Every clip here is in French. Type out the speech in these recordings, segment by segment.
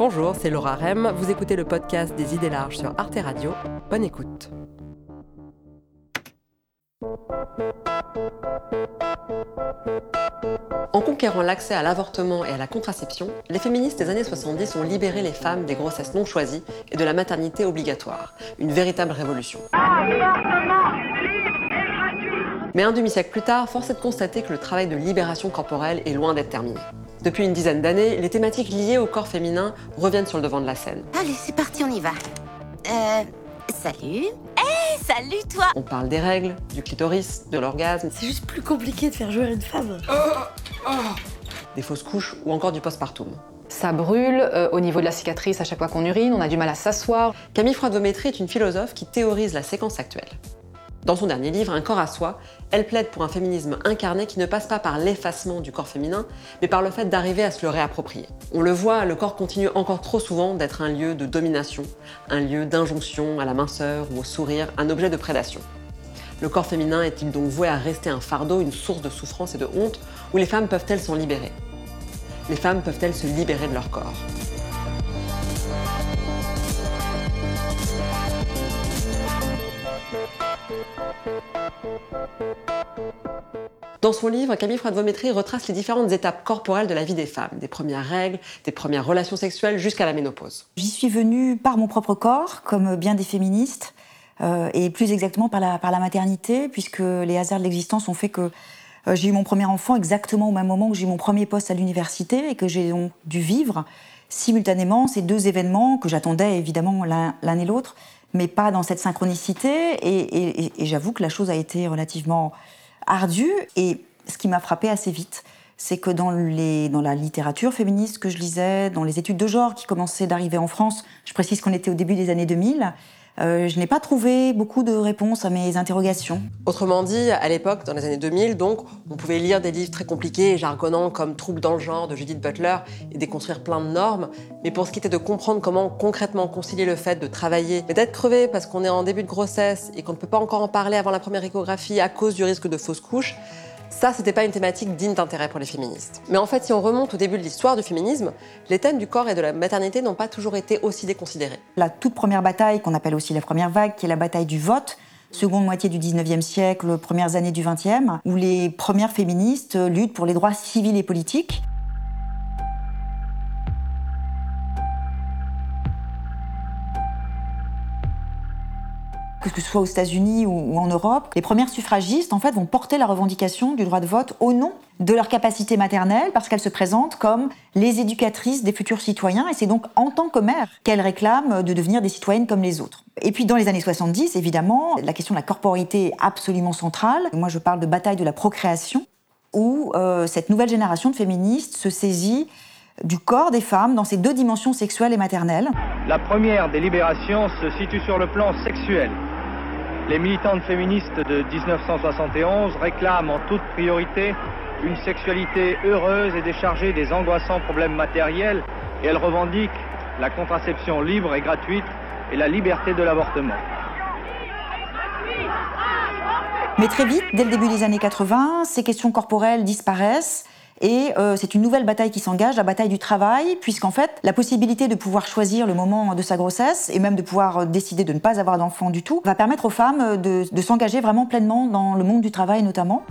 Bonjour, c'est Laura Rem. Vous écoutez le podcast des idées larges sur Arte Radio. Bonne écoute. En conquérant l'accès à l'avortement et à la contraception, les féministes des années 70 ont libéré les femmes des grossesses non choisies et de la maternité obligatoire. Une véritable révolution. Mais un demi-siècle plus tard, force est de constater que le travail de libération corporelle est loin d'être terminé. Depuis une dizaine d'années, les thématiques liées au corps féminin reviennent sur le devant de la scène. Allez, c'est parti, on y va. Euh. Salut. Eh, salut toi On parle des règles, du clitoris, de l'orgasme, C'est juste plus compliqué de faire jouer une femme. des fausses couches ou encore du postpartum. Ça brûle euh, au niveau de la cicatrice à chaque fois qu'on urine, on a du mal à s'asseoir. Camille Froide-Vométrie est une philosophe qui théorise la séquence actuelle. Dans son dernier livre, Un corps à soi, elle plaide pour un féminisme incarné qui ne passe pas par l'effacement du corps féminin, mais par le fait d'arriver à se le réapproprier. On le voit, le corps continue encore trop souvent d'être un lieu de domination, un lieu d'injonction à la minceur ou au sourire, un objet de prédation. Le corps féminin est-il donc voué à rester un fardeau, une source de souffrance et de honte, ou les femmes peuvent-elles s'en libérer? Les femmes peuvent-elles se libérer de leur corps? Dans son livre, Camille Froide-Vométrie retrace les différentes étapes corporelles de la vie des femmes, des premières règles, des premières relations sexuelles jusqu'à la ménopause. J'y suis venue par mon propre corps, comme bien des féministes, euh, et plus exactement par la, maternité, puisque les hasards de l'existence ont fait que euh, j'ai eu mon premier enfant exactement au même moment où j'ai eu mon premier poste à l'université et que j'ai donc dû vivre simultanément ces deux événements que j'attendais évidemment l'un et l'autre, mais pas dans cette synchronicité. Et, j'avoue que la chose a été relativement ardue. Et ce qui m'a frappé assez vite, c'est que dans, les, dans la littérature féministe que je lisais, dans les études de genre qui commençaient d'arriver en France, je précise qu'on était au début des années 2000, euh, je n'ai pas trouvé beaucoup de réponses à mes interrogations. Autrement dit, à l'époque, dans les années 2000, donc, on pouvait lire des livres très compliqués et jargonnants comme Troubles dans le genre de Judith Butler et déconstruire plein de normes. Mais pour ce qui était de comprendre comment concrètement concilier le fait de travailler et d'être crevé parce qu'on est en début de grossesse et qu'on ne peut pas encore en parler avant la première échographie à cause du risque de fausse couche, ça, c'était pas une thématique digne d'intérêt pour les féministes. Mais en fait, si on remonte au début de l'histoire du féminisme, les thèmes du corps et de la maternité n'ont pas toujours été aussi déconsidérés. La toute première bataille, qu'on appelle aussi la première vague, qui est la bataille du vote, seconde moitié du 19e siècle, premières années du 20e, où les premières féministes luttent pour les droits civils et politiques. Que ce soit aux États-Unis ou en Europe, les premières suffragistes en fait vont porter la revendication du droit de vote au nom de leur capacité maternelle parce qu'elles se présentent comme les éducatrices des futurs citoyens et c'est donc en tant que mères qu'elles réclament de devenir des citoyennes comme les autres. Et puis dans les années 70, évidemment, la question de la corporité est absolument centrale. Moi je parle de bataille de la procréation où euh, cette nouvelle génération de féministes se saisit du corps des femmes dans ses deux dimensions sexuelles et maternelles. La première des libérations se situe sur le plan sexuel. Les militantes féministes de 1971 réclament en toute priorité une sexualité heureuse et déchargée des angoissants problèmes matériels et elles revendiquent la contraception libre et gratuite et la liberté de l'avortement. Mais très vite, dès le début des années 80, ces questions corporelles disparaissent et euh, c'est une nouvelle bataille qui s'engage, la bataille du travail, puisqu'en fait, la possibilité de pouvoir choisir le moment de sa grossesse et même de pouvoir euh, décider de ne pas avoir d'enfant du tout va permettre aux femmes euh, de, de s'engager vraiment pleinement dans le monde du travail notamment.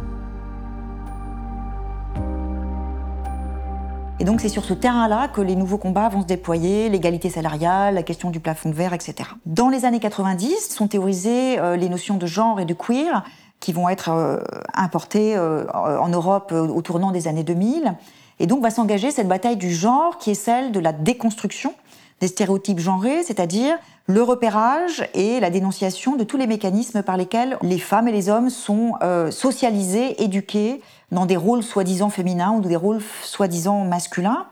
Et donc c'est sur ce terrain-là que les nouveaux combats vont se déployer, l'égalité salariale, la question du plafond de verre, etc. Dans les années 90 sont théorisées les notions de genre et de queer qui vont être euh, importées euh, en Europe euh, au tournant des années 2000. Et donc va s'engager cette bataille du genre qui est celle de la déconstruction des stéréotypes genrés, c'est-à-dire le repérage et la dénonciation de tous les mécanismes par lesquels les femmes et les hommes sont euh, socialisés, éduqués dans des rôles soi-disant féminins ou des rôles soi-disant masculins.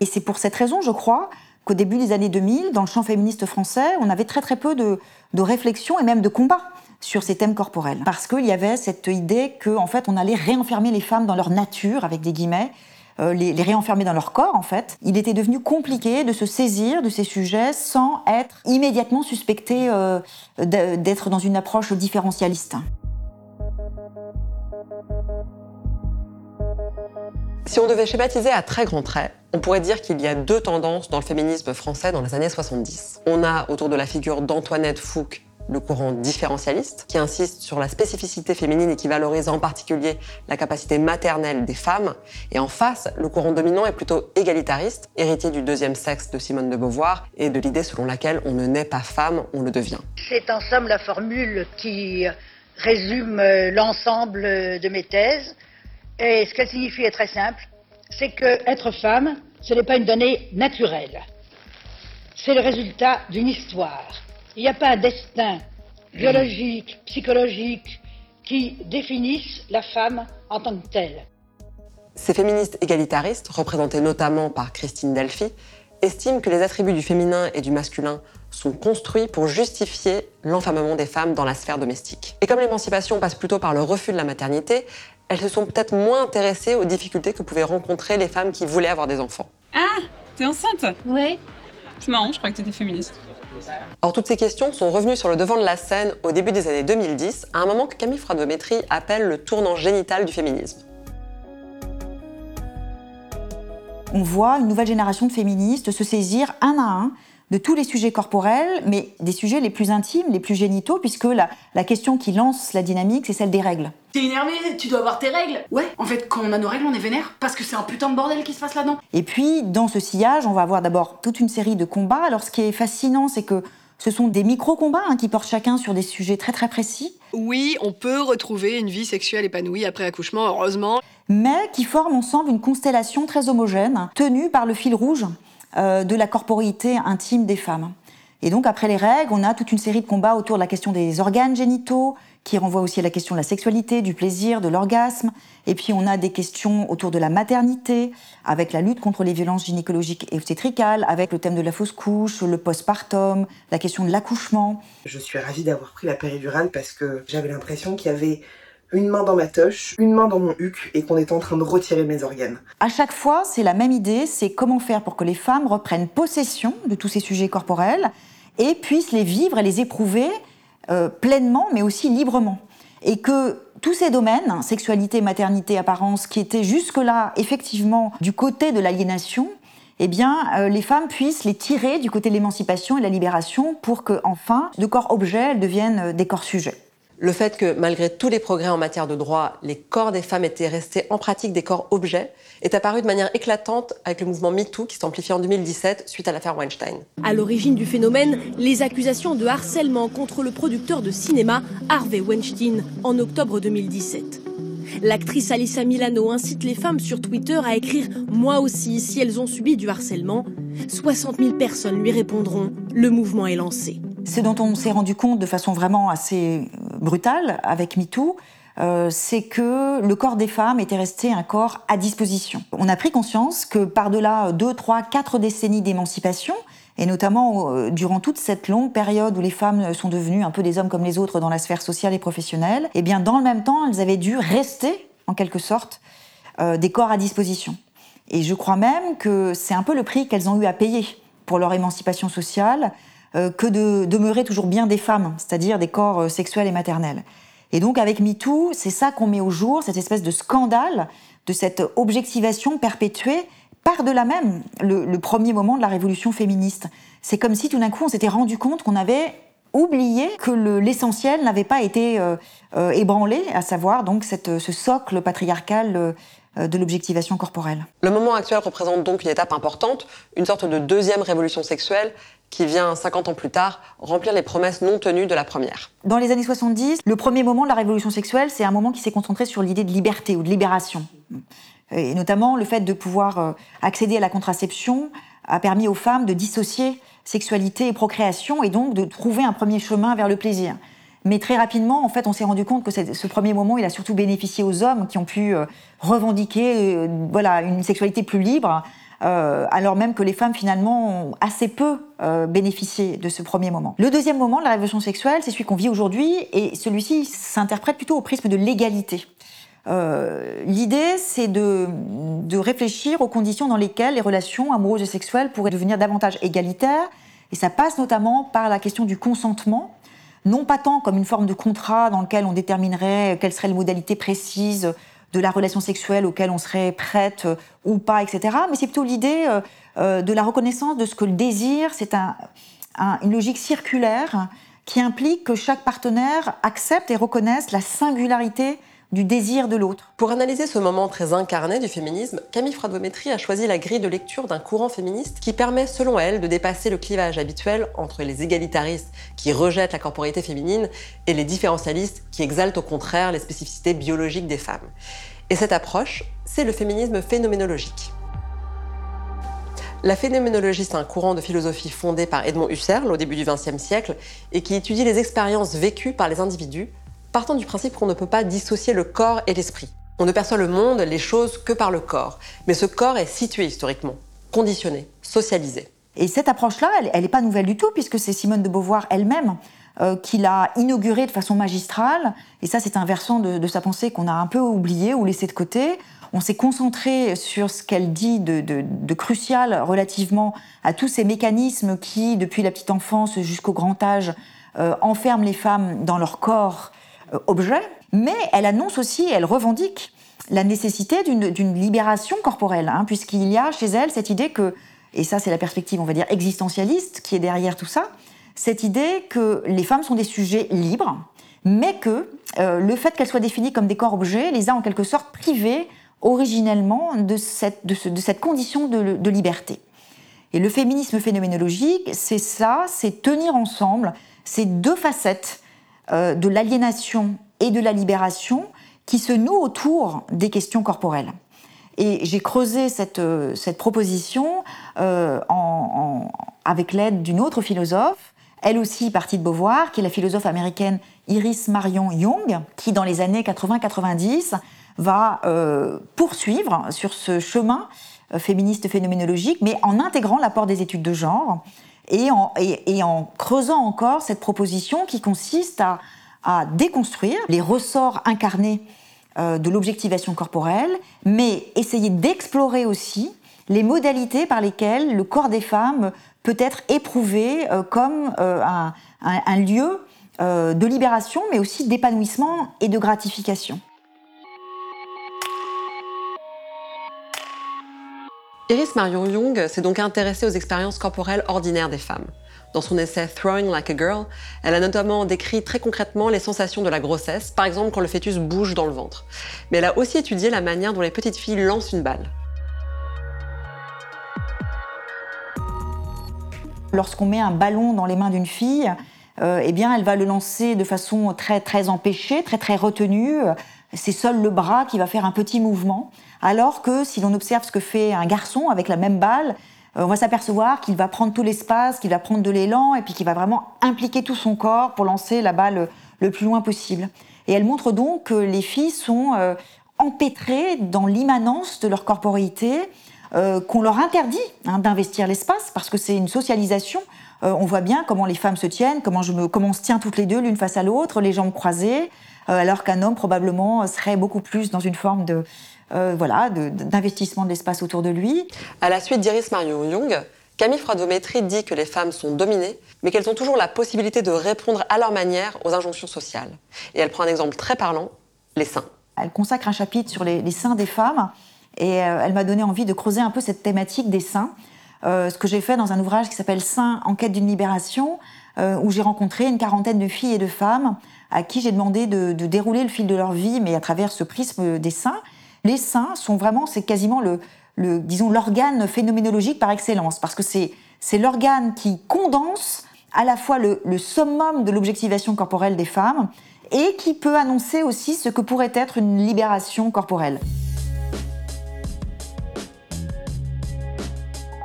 Et c'est pour cette raison, je crois, qu'au début des années 2000, dans le champ féministe français, on avait très très peu de, de réflexion et même de combat sur ces thèmes corporels. Parce qu'il y avait cette idée qu'en en fait, on allait réenfermer les femmes dans leur nature, avec des guillemets, euh, les, réenfermer dans leur corps, en fait. Il était devenu compliqué de se saisir de ces sujets sans être immédiatement suspecté euh, d'être dans une approche différentialiste. Si on devait schématiser à très grands traits, on pourrait dire qu'il y a deux tendances dans le féminisme français dans les années 70. On a autour de la figure d'Antoinette Fouque le courant différentialiste, qui insiste sur la spécificité féminine et qui valorise en particulier la capacité maternelle des femmes. Et en face, le courant dominant est plutôt égalitariste, héritier du deuxième sexe de Simone de Beauvoir et de l'idée selon laquelle on ne naît pas femme, on le devient. C'est en somme la formule qui résume euh, l'ensemble de mes thèses. Et ce qu'elle signifie est très simple, c'est que être femme, ce n'est pas une donnée naturelle. C'est le résultat d'une histoire. Il n'y a pas un destin biologique, psychologique qui définisse la femme en tant que telle. Ces féministes égalitaristes, représentées notamment par Christine Delphi, estiment que les attributs du féminin et du masculin sont construits pour justifier l'enfermement des femmes dans la sphère domestique. Et comme l'émancipation passe plutôt par le refus de la maternité, elles se sont peut-être moins intéressées aux difficultés que pouvaient rencontrer les femmes qui voulaient avoir des enfants. Ah, t'es enceinte Ouais. C'est marrant, je croyais que t'étais féministe. Or, toutes ces questions sont revenues sur le devant de la scène au début des années 2010, à un moment que Camille Froideau-Métry appelle le tournant génital du féminisme. On voit une nouvelle génération de féministes se saisir un à un de tous les sujets corporels, mais des sujets les plus intimes, les plus génitaux, puisque la, la question qui lance la dynamique, c'est celle des règles. T'es énervé Tu dois avoir tes règles Ouais, en fait, quand on a nos règles, on est vénère, parce que c'est un putain de bordel qui se passe là-dedans. Et puis, dans ce sillage, on va avoir d'abord toute une série de combats. Alors, ce qui est fascinant, c'est que ce sont des micro-combats hein, qui portent chacun sur des sujets très très précis, Oui, on peut retrouver une vie sexuelle épanouie après accouchement, heureusement. mais qui forment ensemble une constellation très homogène, tenue par le fil rouge de la corporité intime des femmes. Et donc, après les règles, on a toute une série de combats autour de la question des organes génitaux, qui renvoie aussi à la question de la sexualité, du plaisir, de l'orgasme. Et puis, on a des questions autour de la maternité, avec la lutte contre les violences gynécologiques et obstétricales, avec le thème de la fausse couche, le postpartum, la question de l'accouchement. Je suis ravie d'avoir pris la péridurale parce que j'avais l'impression qu'il y avait une main dans ma toche, une main dans mon huc et qu'on était en train de retirer mes organes. À chaque fois, c'est la même idée, c'est comment faire pour que les femmes reprennent possession de tous ces sujets corporels et puissent les vivre et les éprouver euh, pleinement, mais aussi librement. Et que tous ces domaines, sexualité, maternité, apparence, qui étaient jusque-là effectivement du côté de l'aliénation, eh bien, euh, les femmes puissent les tirer du côté de l'émancipation et de la libération pour que, enfin, de corps-objets, elles deviennent euh, des corps-sujets. Le fait que, malgré tous les progrès en matière de droit, les corps des femmes étaient restés en pratique des corps objets est apparu de manière éclatante avec le mouvement MeToo qui s'amplifie en 2017 suite à l'affaire Weinstein. À l'origine du phénomène, les accusations de harcèlement contre le producteur de cinéma Harvey Weinstein en octobre 2017. L'actrice Alyssa Milano incite les femmes sur Twitter à écrire Moi aussi si elles ont subi du harcèlement. 60 000 personnes lui répondront Le mouvement est lancé. Ce dont on s'est rendu compte de façon vraiment assez euh, brutale avec MeToo, euh, c'est que le corps des femmes était resté un corps à disposition. On a pris conscience que par-delà deux, trois, quatre décennies d'émancipation, et notamment euh, durant toute cette longue période où les femmes sont devenues un peu des hommes comme les autres dans la sphère sociale et professionnelle, eh bien dans le même temps, elles avaient dû rester, en quelque sorte, des corps à disposition. Et je crois même que c'est un peu le prix qu'elles ont eu à payer pour leur émancipation sociale, que de demeurer toujours bien des femmes, c'est-à-dire des corps euh, sexuels et maternels. Et donc avec MeToo, c'est ça qu'on met au jour, cette espèce de scandale, de cette objectivation perpétuée par-delà même le, premier moment de la révolution féministe. C'est comme si tout d'un coup on s'était rendu compte qu'on avait oublié que le- l'essentiel n'avait pas été euh, euh, ébranlé, à savoir donc ce socle patriarcal euh, euh, de l'objectivation corporelle. Le moment actuel représente donc une étape importante, une sorte de deuxième révolution sexuelle qui vient 50 ans plus tard remplir les promesses non tenues de la première. Dans les années 70, le premier moment de la révolution sexuelle, c'est un moment qui s'est concentré sur l'idée de liberté ou de libération. Et notamment, le fait de pouvoir euh, accéder à la contraception a permis aux femmes de dissocier sexualité et procréation et donc de trouver un premier chemin vers le plaisir. Mais très rapidement, en fait, on s'est rendu compte que ce premier moment, il a surtout bénéficié aux hommes qui ont pu euh, revendiquer euh, voilà, une sexualité plus libre, euh, alors même que les femmes, finalement, ont assez peu bénéficié de ce premier moment. Le deuxième moment de la révolution sexuelle, c'est celui qu'on vit aujourd'hui, et celui-ci s'interprète plutôt au prisme de l'égalité. L'idée, c'est de, de réfléchir aux conditions dans lesquelles les relations amoureuses et sexuelles pourraient devenir davantage égalitaires, et ça passe notamment par la question du consentement, non pas tant comme une forme de contrat dans lequel on déterminerait quelles seraient les modalités précises de la relation sexuelle auquel on serait prête ou pas, etc. Mais c'est plutôt l'idée de la reconnaissance de ce que le désir, c'est une logique circulaire qui implique que chaque partenaire accepte et reconnaisse la singularité du désir de l'autre. Pour analyser ce moment très incarné du féminisme, Camille Froide-Beaumétrie a choisi la grille de lecture d'un courant féministe qui permet, selon elle, de dépasser le clivage habituel entre les égalitaristes qui rejettent la corporité féminine et les différentialistes qui exaltent au contraire les spécificités biologiques des femmes. Et cette approche, c'est le féminisme phénoménologique. La phénoménologie, c'est un courant de philosophie fondé par Edmond Husserl au début du XXe siècle et qui étudie les expériences vécues par les individus partant du principe qu'on ne peut pas dissocier le corps et l'esprit. On ne perçoit le monde, les choses que par le corps. Mais ce corps est situé historiquement, conditionné, socialisé. Et cette approche-là, elle n'est pas nouvelle du tout, puisque c'est Simone de Beauvoir elle-même euh, qui l'a inaugurée de façon magistrale. Et ça, c'est un versant de, sa pensée qu'on a un peu oublié ou laissé de côté. On s'est concentré sur ce qu'elle dit de, crucial relativement à tous ces mécanismes qui, depuis la petite enfance jusqu'au grand âge, euh, enferment les femmes dans leur corps objet, mais elle annonce aussi, elle revendique la nécessité d'une libération corporelle, hein, puisqu'il y a chez elle cette idée que, et ça c'est la perspective, on va dire, existentialiste qui est derrière tout ça, cette idée que les femmes sont des sujets libres, mais que euh, le fait qu'elles soient définies comme des corps-objets les a en quelque sorte privées originellement de cette, condition de liberté. Et le féminisme phénoménologique, c'est ça, c'est tenir ensemble ces deux facettes euh, de l'aliénation et de la libération qui se nouent autour des questions corporelles. Et j'ai creusé cette, euh, proposition euh, avec l'aide d'une autre philosophe, elle aussi partie de Beauvoir, qui est la philosophe américaine Iris Marion Young, qui dans les années 80-90 va poursuivre sur ce chemin féministe phénoménologique, mais en intégrant l'apport des études de genre et en, creusant encore cette proposition qui consiste à, déconstruire les ressorts incarnés euh, de l'objectivation corporelle, mais essayer d'explorer aussi les modalités par lesquelles le corps des femmes peut être éprouvé euh, comme euh, un, lieu de libération, mais aussi d'épanouissement et de gratification. Iris Marion Young s'est donc intéressée aux expériences corporelles ordinaires des femmes. Dans son essai Throwing Like a Girl, elle a notamment décrit très concrètement les sensations de la grossesse, par exemple quand le fœtus bouge dans le ventre. Mais elle a aussi étudié la manière dont les petites filles lancent une balle. Lorsqu'on met un ballon dans les mains d'une fille, euh, eh elle va le lancer de façon très très empêchée, très très retenue. C'est seul le bras qui va faire un petit mouvement. Alors que si l'on observe ce que fait un garçon avec la même balle, euh, on va s'apercevoir qu'il va prendre tout l'espace, qu'il va prendre de l'élan et puis qu'il va vraiment impliquer tout son corps pour lancer la balle le plus loin possible. Et elle montre donc que les filles sont euh, empêtrées dans l'immanence de leur corporéité, euh, qu'on leur interdit hein, d'investir l'espace parce que c'est une socialisation. on voit bien comment les femmes se tiennent, comment, je me, comment on se tient toutes les deux l'une face à l'autre, les jambes croisées, alors qu'un homme probablement serait beaucoup plus dans une forme de, euh, voilà, d'investissement de, l'espace autour de lui. À la suite d'Iris Marion Young, Camille Froidométrie dit que les femmes sont dominées, mais qu'elles ont toujours la possibilité de répondre à leur manière aux injonctions sociales. Et elle prend un exemple très parlant, les seins. Elle consacre un chapitre sur les, seins des femmes, et euh, elle m'a donné envie de creuser un peu cette thématique des seins. Euh, ce que j'ai fait dans un ouvrage qui s'appelle Seins en quête d'une libération, où j'ai rencontré une quarantaine de filles et de femmes à qui j'ai demandé de, dérouler le fil de leur vie, mais à travers ce prisme des seins. Les seins sont vraiment, c'est quasiment le, disons, l'organe phénoménologique par excellence, parce que c'est, c'est l'organe qui condense à la fois le, summum de l'objectivation corporelle des femmes et qui peut annoncer aussi ce que pourrait être une libération corporelle.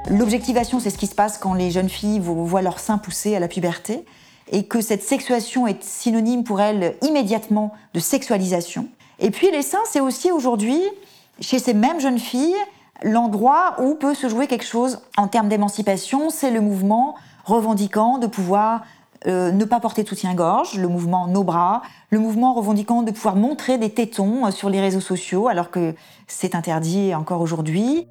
L'objectivation, c'est ce qui se passe quand les jeunes filles voient leurs seins pousser à la puberté, et que cette sexuation est synonyme pour elles immédiatement de sexualisation. Et puis les seins, c'est aussi aujourd'hui, chez ces mêmes jeunes filles, l'endroit où peut se jouer quelque chose en termes d'émancipation, c'est le mouvement revendiquant de pouvoir euh, ne pas porter de soutien-gorge, le mouvement Nos bras, le mouvement revendiquant de pouvoir montrer des tétons euh, sur les réseaux sociaux alors que c'est interdit encore aujourd'hui.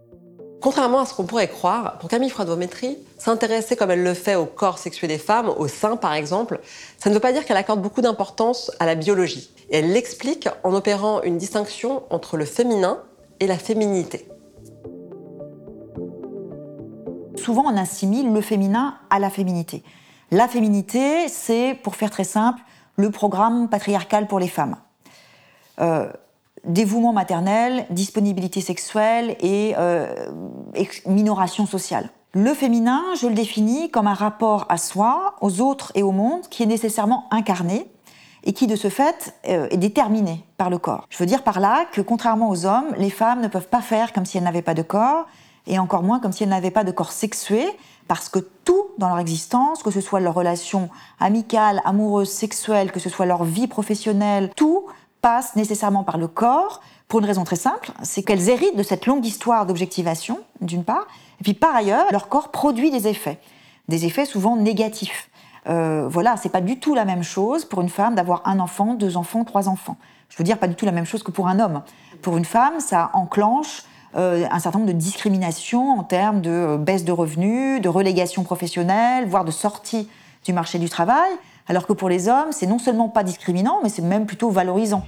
Contrairement à ce qu'on pourrait croire, pour Camille Froidométrie, s'intéresser comme elle le fait au corps sexué des femmes, au sein par exemple, ça ne veut pas dire qu'elle accorde beaucoup d'importance à la biologie. Et elle l'explique en opérant une distinction entre le féminin et la féminité. Souvent, on assimile le féminin à la féminité. La féminité, c'est, pour faire très simple, le programme patriarcal pour les femmes. Euh, dévouement maternel, disponibilité sexuelle et euh, minoration sociale. Le féminin, je le définis comme un rapport à soi, aux autres et au monde qui est nécessairement incarné et qui, de ce fait, euh, est déterminé par le corps. Je veux dire par là que, contrairement aux hommes, les femmes ne peuvent pas faire comme si elles n'avaient pas de corps, et encore moins comme si elles n'avaient pas de corps sexué, parce que tout dans leur existence, que ce soit leur relation amicale, amoureuse, sexuelle, que ce soit leur vie professionnelle, tout passe nécessairement par le corps, pour une raison très simple, c'est qu'elles héritent de cette longue histoire d'objectivation, d'une part, et puis par ailleurs, leur corps produit des effets, des effets souvent négatifs. Euh, voilà, c'est pas du tout la même chose pour une femme d'avoir un enfant, deux enfants, trois enfants. Je veux dire, pas du tout la même chose que pour un homme. Pour une femme, ça enclenche euh, un certain nombre de discriminations en termes de euh, baisse de revenus, de relégation professionnelle, voire de sortie du marché du travail, alors que pour les hommes, c'est non seulement pas discriminant, mais c'est même plutôt valorisant.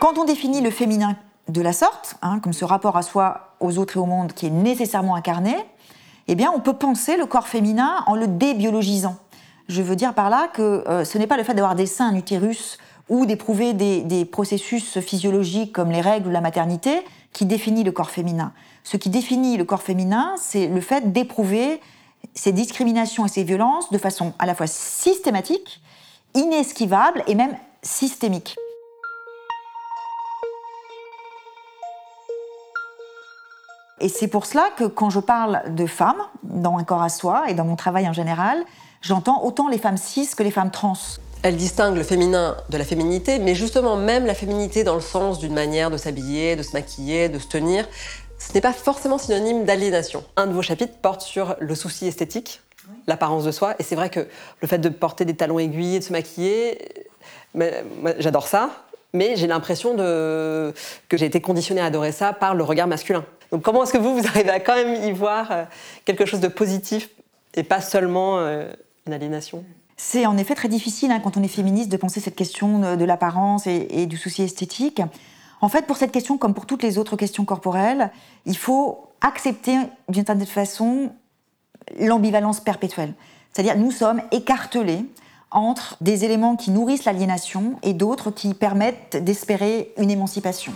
Quand on définit le féminin de la sorte, hein, comme ce rapport à soi, aux autres et au monde qui est nécessairement incarné, eh bien, on peut penser le corps féminin en le débiologisant. Je veux dire par là que euh, ce n'est pas le fait d'avoir des seins, un utérus ou d'éprouver des, processus physiologiques comme les règles ou la maternité qui définit le corps féminin. Ce qui définit le corps féminin, c'est le fait d'éprouver ces discriminations et ces violences de façon à la fois systématique, inesquivable et même systémique. Et c'est pour cela que quand je parle de femmes dans un corps à soi et dans mon travail en général, j'entends autant les femmes cis que les femmes trans. Elle distingue le féminin de la féminité, mais justement même la féminité dans le sens d'une manière de s'habiller, de se maquiller, de se tenir, ce n'est pas forcément synonyme d'aliénation. Un de vos chapitres porte sur le souci esthétique, l'apparence de soi, et c'est vrai que le fait de porter des talons aiguilles, de se maquiller, j'adore ça, mais j'ai l'impression que j'ai été conditionnée à adorer ça par le regard masculin. Donc comment est-ce que vous, vous arrivez à quand même y voir euh, quelque chose de positif et pas seulement euh, une aliénation? C'est en effet très difficile hein, quand on est féministe de penser cette question de, l'apparence et, du souci esthétique. En fait, pour cette question, comme pour toutes les autres questions corporelles, il faut accepter d'une certaine façon l'ambivalence perpétuelle. C'est-à-dire, nous sommes écartelés entre des éléments qui nourrissent l'aliénation et d'autres qui permettent d'espérer une émancipation.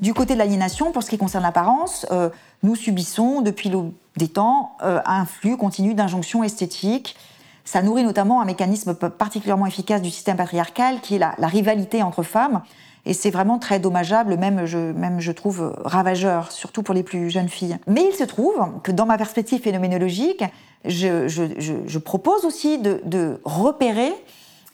Du côté de l'aliénation, pour ce qui concerne l'apparence, euh, nous subissons depuis des temps euh, un flux continu d'injonctions esthétiques. Ça nourrit notamment un mécanisme particulièrement efficace du système patriarcal qui est la, rivalité entre femmes. Et c'est vraiment très dommageable, même je, trouve ravageur, surtout pour les plus jeunes filles. Mais il se trouve que dans ma perspective phénoménologique, je, propose aussi de, de repérer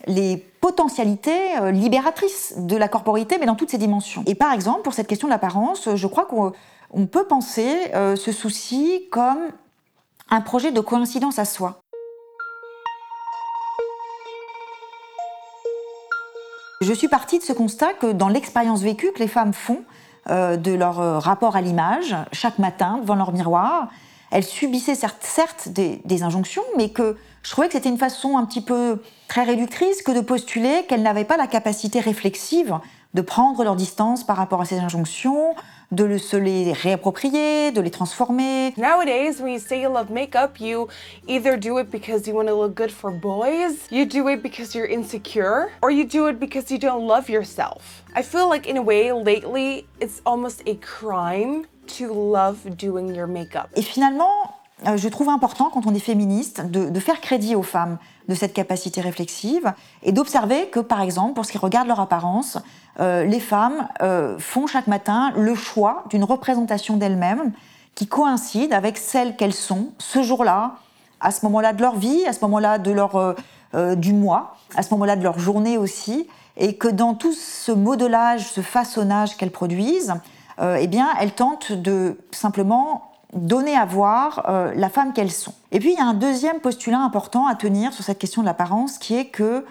les potentialités euh, libératrices de la corporité, mais dans toutes ses dimensions. Et par exemple, pour cette question de l'apparence, je crois qu'on peut penser euh, ce souci comme un projet de coïncidence à soi. Je suis partie de ce constat que dans l'expérience vécue que les femmes font euh, de leur rapport à l'image, chaque matin devant leur miroir, elles subissaient certes, des, injonctions, mais que je trouvais que c'était une façon un petit peu très réductrice que de postuler qu'elles n'avaient pas la capacité réflexive de prendre leur distance par rapport à ces injonctions, de se les réapproprier, de les transformer. Nowadays, when you say you love makeup, you either do it because you want to look good for boys, you do it because you're insecure, or you do it because you don't love yourself. I feel like in a way lately, it's almost a crime to love doing your makeup. Et finalement, je trouve important, quand on est féministe, de, faire crédit aux femmes de cette capacité réflexive et d'observer que, par exemple, pour ce qui regarde leur apparence, euh, les femmes euh, font chaque matin le choix d'une représentation d'elles-mêmes qui coïncide avec celle qu'elles sont ce jour-là, à ce moment-là de leur vie, à ce moment-là de leur, du mois, à ce moment-là de leur journée aussi, et que dans tout ce modelage, ce façonnage qu'elles produisent, eh bien, elles tentent de simplement donner à voir euh, la femme qu'elles sont. Et puis il y a un deuxième postulat important à tenir sur cette question de l'apparence qui est que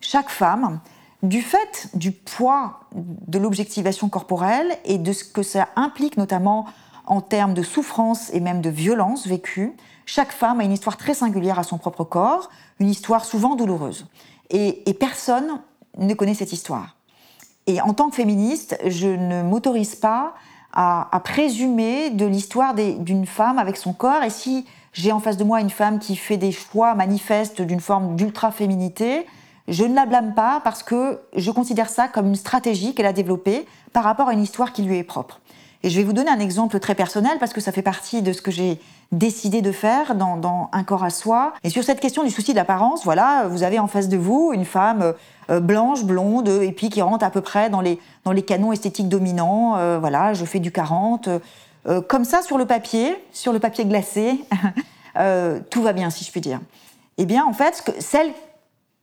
chaque femme, du fait du poids de l'objectivation corporelle et de ce que ça implique notamment en termes de souffrance et même de violence vécue, chaque femme a une histoire très singulière à son propre corps, une histoire souvent douloureuse. Et, et personne ne connaît cette histoire. Et en tant que féministe, je ne m'autorise pas à, présumer de l'histoire d'une femme avec son corps. Et si j'ai en face de moi une femme qui fait des choix manifestes d'une forme d'ultra-féminité, je ne la blâme pas parce que je considère ça comme une stratégie qu'elle a développée par rapport à une histoire qui lui est propre. Et je vais vous donner un exemple très personnel parce que ça fait partie de ce que j'ai décidé de faire dans, Un corps à soi. Et sur cette question du souci de l'apparence, voilà, vous avez en face de vous une femme euh, blanche, blonde, et puis qui rentre à peu près dans les, dans les canons esthétiques dominants. Euh, voilà, je fais du 40. Euh, comme ça, sur le papier, sur le papier glacé, tout va bien, si je puis dire. Eh bien, en fait, celle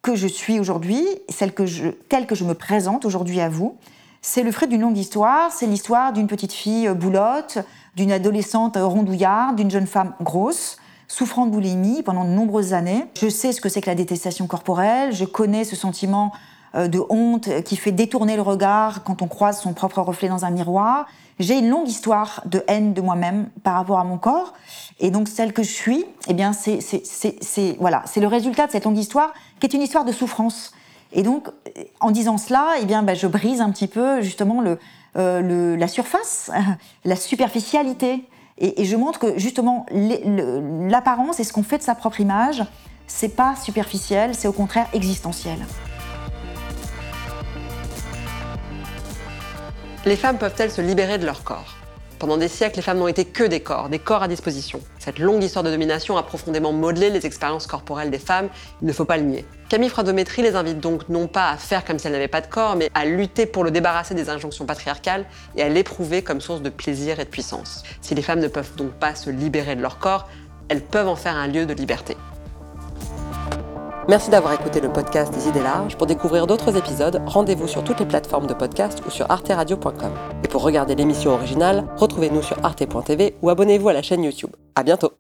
que je suis aujourd'hui, celle que je, telle que je me présente aujourd'hui à vous, c'est le fruit d'une longue histoire. C'est l'histoire d'une petite fille boulotte, d'une adolescente rondouillarde, d'une jeune femme grosse, souffrant de boulimie pendant de nombreuses années. Je sais ce que c'est que la détestation corporelle, je connais ce sentiment euh, de honte qui fait détourner le regard quand on croise son propre reflet dans un miroir. J'ai une longue histoire de haine de moi-même par rapport à mon corps, et donc celle que je suis, eh bien c'est voilà, c'est le résultat de cette longue histoire qui est une histoire de souffrance. Et donc, en disant cela, eh bien, ben, je brise un petit peu justement le, euh, la surface, la superficialité. Et, je montre que justement l'apparence et ce qu'on fait de sa propre image, c'est pas superficiel, c'est au contraire existentiel. Les femmes peuvent-elles se libérer de leur corps? Pendant des siècles, les femmes n'ont été que des corps, des corps à disposition. Cette longue histoire de domination a profondément modelé les expériences corporelles des femmes, il ne faut pas le nier. Camille Froidométrie les invite donc non pas à faire comme si elles n'avaient pas de corps, mais à lutter pour le débarrasser des injonctions patriarcales et à l'éprouver comme source de plaisir et de puissance. Si les femmes ne peuvent donc pas se libérer de leur corps, elles peuvent en faire un lieu de liberté. Merci d'avoir écouté le podcast des idées larges. Pour découvrir d'autres épisodes, rendez-vous sur toutes les plateformes de podcast ou sur arteradio.com. Et pour regarder l'émission originale, retrouvez-nous sur arte.tv ou abonnez-vous à la chaîne YouTube. À bientôt!